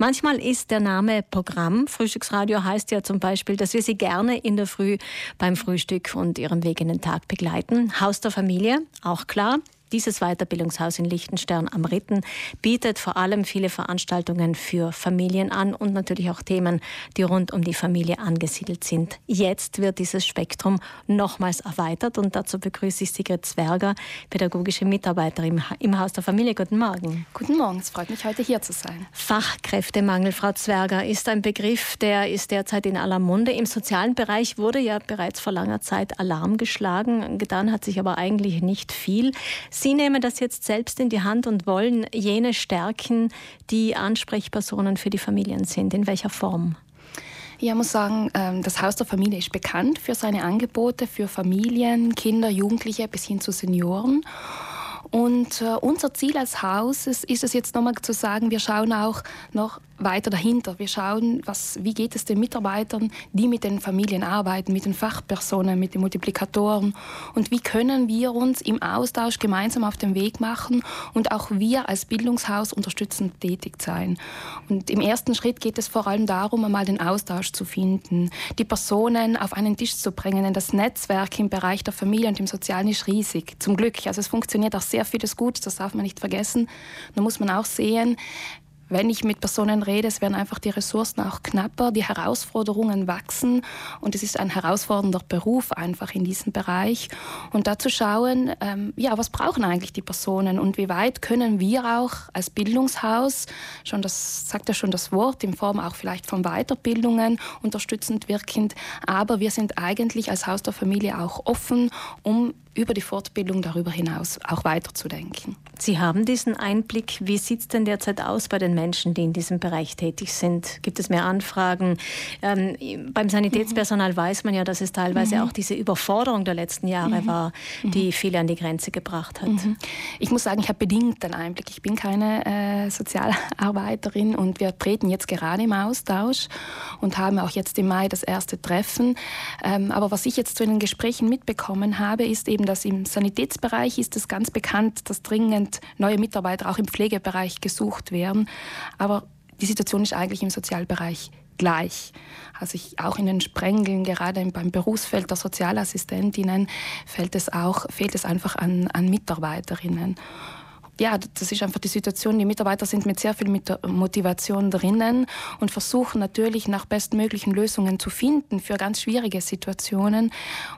Manchmal ist der Name Programm. Frühstücksradio heißt ja zum Beispiel, dass wir Sie gerne in der Früh beim Frühstück und Ihrem Weg in den Tag begleiten. Haus der Familie, auch klar. Dieses Weiterbildungshaus in Liechtenstern am Ritten bietet vor allem viele Veranstaltungen für Familien an und natürlich auch Themen, die rund um die Familie angesiedelt sind. Jetzt wird dieses Spektrum nochmals erweitert und dazu begrüße ich Sigrid Zwerger, pädagogische Mitarbeiterin im Haus der Familie. Guten Morgen. Guten Morgen, es freut mich heute hier zu sein. Fachkräftemangel, Frau Zwerger, ist ein Begriff, der ist derzeit in aller Munde. Im sozialen Bereich wurde ja bereits vor langer Zeit Alarm geschlagen. Getan hat sich aber eigentlich nicht viel. Sie nehmen das jetzt selbst in die Hand und wollen jene stärken, die Ansprechpersonen für die Familien sind. In welcher Form? Ja, ich muss sagen, ähm, das Haus der Familie ist bekannt für seine Angebote für Familien, Kinder, Jugendliche bis hin zu Senioren. Und äh, unser Ziel als Haus ist, ist es jetzt nochmal zu sagen, wir schauen auch noch weiter dahinter. Wir schauen, was, wie geht es den Mitarbeitern, die mit den Familien arbeiten, mit den Fachpersonen, mit den Multiplikatoren und wie können wir uns im Austausch gemeinsam auf den Weg machen und auch wir als Bildungshaus unterstützend tätig sein. Und im ersten Schritt geht es vor allem darum, einmal den Austausch zu finden, die Personen auf einen Tisch zu bringen, denn das Netzwerk im Bereich der Familie und im Sozialen ist riesig, zum Glück. Also es funktioniert auch sehr vieles gut, das darf man nicht vergessen. Da muss man auch sehen, wenn ich mit Personen rede, es werden einfach die Ressourcen auch knapper, die Herausforderungen wachsen und es ist ein herausfordernder Beruf einfach in diesem Bereich. Und da zu schauen, ähm, ja, was brauchen eigentlich die Personen und wie weit können wir auch als Bildungshaus, schon das sagt ja schon das Wort, in Form auch vielleicht von Weiterbildungen unterstützend wirkend, aber wir sind eigentlich als Haus der Familie auch offen, um über die Fortbildung darüber hinaus auch weiterzudenken. Sie haben diesen Einblick. Wie sieht es denn derzeit aus bei den Menschen, die in diesem Bereich tätig sind? Gibt es mehr Anfragen? Ähm, beim Sanitätspersonal mhm. weiß man ja, dass es teilweise mhm. auch diese Überforderung der letzten Jahre mhm. war, die mhm. viele an die Grenze gebracht hat. Mhm. Ich muss sagen, ich habe bedingt einen Einblick. Ich bin keine äh, Sozialarbeiterin und wir treten jetzt gerade im Austausch und haben auch jetzt im Mai das erste Treffen. Ähm, aber was ich jetzt zu den Gesprächen mitbekommen habe, ist eben, dass im Sanitätsbereich ist es ganz bekannt, dass dringend neue Mitarbeiter auch im Pflegebereich gesucht werden. Aber die Situation ist eigentlich im Sozialbereich gleich. Also ich, auch in den Sprengeln, gerade beim Berufsfeld der Sozialassistentinnen, fällt es auch, fehlt es einfach an, an Mitarbeiterinnen ja, das ist einfach die Situation. Die Mitarbeiter sind mit sehr viel Motivation drinnen und versuchen natürlich nach bestmöglichen Lösungen zu finden für ganz schwierige Situationen.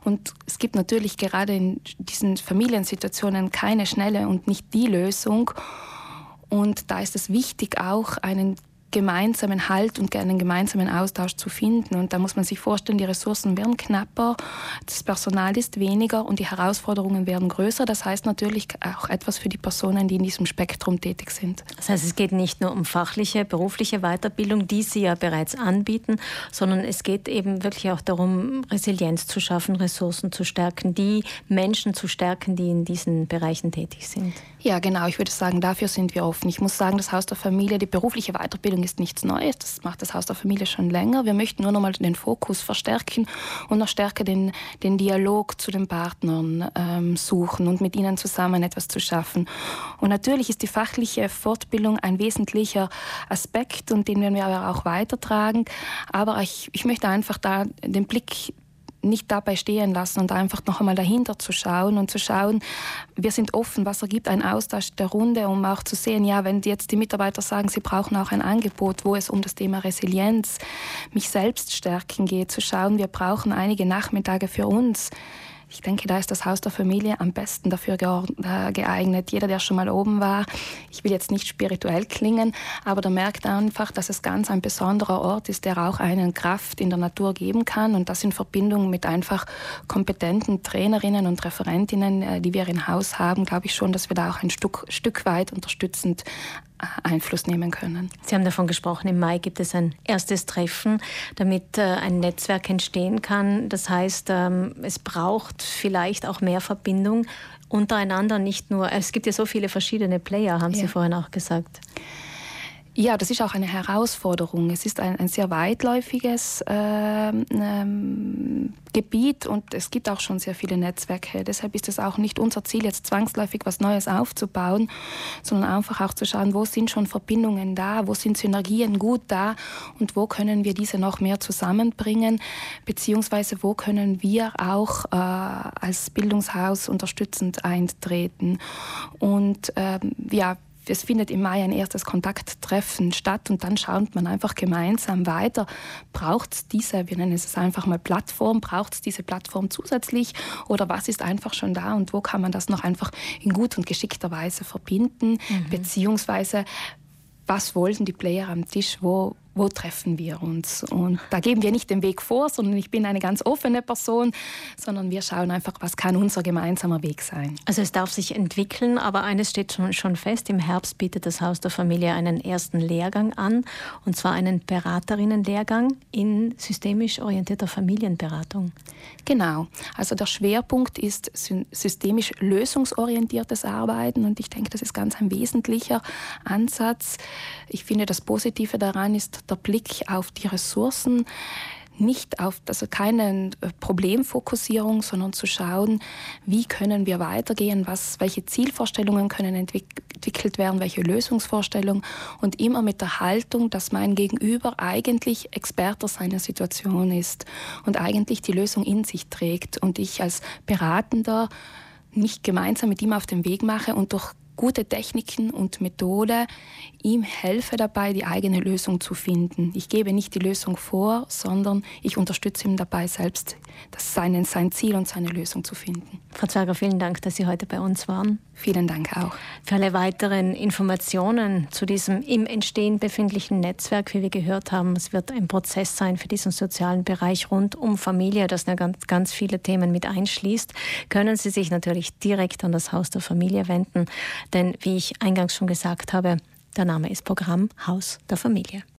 Und es gibt natürlich gerade in diesen Familiensituationen keine schnelle und nicht die Lösung. Und da ist es wichtig, auch einen gemeinsamen Halt und einen gemeinsamen Austausch zu finden. Und da muss man sich vorstellen, die Ressourcen werden knapper, das Personal ist weniger und die Herausforderungen werden größer. Das heißt natürlich auch etwas für die Personen, die in diesem Spektrum tätig sind. Das heißt, es geht nicht nur um fachliche, berufliche Weiterbildung, die Sie ja bereits anbieten, sondern es geht eben wirklich auch darum, Resilienz zu schaffen, Ressourcen zu stärken, die Menschen zu stärken, die in diesen Bereichen tätig sind. Ja, genau. Ich würde sagen, dafür sind wir offen. Ich muss sagen, das Haus der Familie, die berufliche Weiterbildung ist nichts Neues. Das macht das Haus der Familie schon länger. Wir möchten nur noch mal den Fokus verstärken und noch stärker den, den Dialog zu den Partnern ähm, suchen und mit ihnen zusammen etwas zu schaffen. Und natürlich ist die fachliche Fortbildung ein wesentlicher Aspekt und den werden wir aber auch weitertragen. Aber ich, ich möchte einfach da den Blick nicht dabei stehen lassen und einfach noch einmal dahinter zu schauen und zu schauen, wir sind offen, was ergibt ein Austausch der Runde, um auch zu sehen, ja, wenn jetzt die Mitarbeiter sagen, sie brauchen auch ein Angebot, wo es um das Thema Resilienz, mich selbst stärken geht, zu schauen, wir brauchen einige Nachmittage für uns, ich denke, da ist das Haus der Familie am besten dafür äh, geeignet. Jeder, der schon mal oben war, ich will jetzt nicht spirituell klingen, aber der merkt einfach, dass es ganz ein besonderer Ort ist, der auch einen Kraft in der Natur geben kann und das in Verbindung mit einfach kompetenten Trainerinnen und Referentinnen, äh, die wir im Haus haben, glaube ich schon, dass wir da auch ein Stück, Stück weit unterstützend Einfluss nehmen können. Sie haben davon gesprochen, im Mai gibt es ein erstes Treffen, damit äh, ein Netzwerk entstehen kann. Das heißt, ähm, es braucht vielleicht auch mehr Verbindung untereinander, nicht nur, es gibt ja so viele verschiedene Player, haben ja. Sie vorhin auch gesagt. Ja, das ist auch eine Herausforderung. Es ist ein, ein sehr weitläufiges äh, ähm, Gebiet und es gibt auch schon sehr viele Netzwerke. Deshalb ist es auch nicht unser Ziel, jetzt zwangsläufig was Neues aufzubauen, sondern einfach auch zu schauen, wo sind schon Verbindungen da, wo sind Synergien gut da und wo können wir diese noch mehr zusammenbringen, beziehungsweise wo können wir auch äh, als Bildungshaus unterstützend eintreten. Und ähm, ja, es findet im Mai ein erstes Kontakttreffen statt und dann schaut man einfach gemeinsam weiter. Braucht es diese, wir nennen es einfach mal Plattform, braucht es diese Plattform zusätzlich oder was ist einfach schon da und wo kann man das noch einfach in gut und geschickter Weise verbinden, mhm. beziehungsweise was wollten die Player am Tisch, wo, wo treffen wir uns. Und da geben wir nicht den Weg vor, sondern ich bin eine ganz offene Person, sondern wir schauen einfach, was kann unser gemeinsamer Weg sein. Also es darf sich entwickeln, aber eines steht schon, schon fest, im Herbst bietet das Haus der Familie einen ersten Lehrgang an, und zwar einen Beraterinnenlehrgang in systemisch orientierter Familienberatung. Genau, also der Schwerpunkt ist systemisch lösungsorientiertes Arbeiten und ich denke, das ist ganz ein wesentlicher Ansatz. Ich finde, das Positive daran ist, der Blick auf die Ressourcen, nicht auf, also keine äh, Problemfokussierung, sondern zu schauen, wie können wir weitergehen, was, welche Zielvorstellungen können entwickelt werden, welche Lösungsvorstellungen und immer mit der Haltung, dass mein Gegenüber eigentlich Experte seiner Situation ist und eigentlich die Lösung in sich trägt und ich als Beratender mich gemeinsam mit ihm auf den Weg mache und durch gute Techniken und Methode ihm helfe dabei, die eigene Lösung zu finden. Ich gebe nicht die Lösung vor, sondern ich unterstütze ihn dabei, selbst das seinen, sein Ziel und seine Lösung zu finden. Frau Zwerger, vielen Dank, dass Sie heute bei uns waren. Vielen Dank auch. Für alle weiteren Informationen zu diesem im Entstehen befindlichen Netzwerk, wie wir gehört haben, es wird ein Prozess sein für diesen sozialen Bereich rund um Familie, das ganz, ganz viele Themen mit einschließt, können Sie sich natürlich direkt an das Haus der Familie wenden. Denn wie ich eingangs schon gesagt habe, der Name ist Programm Haus der Familie.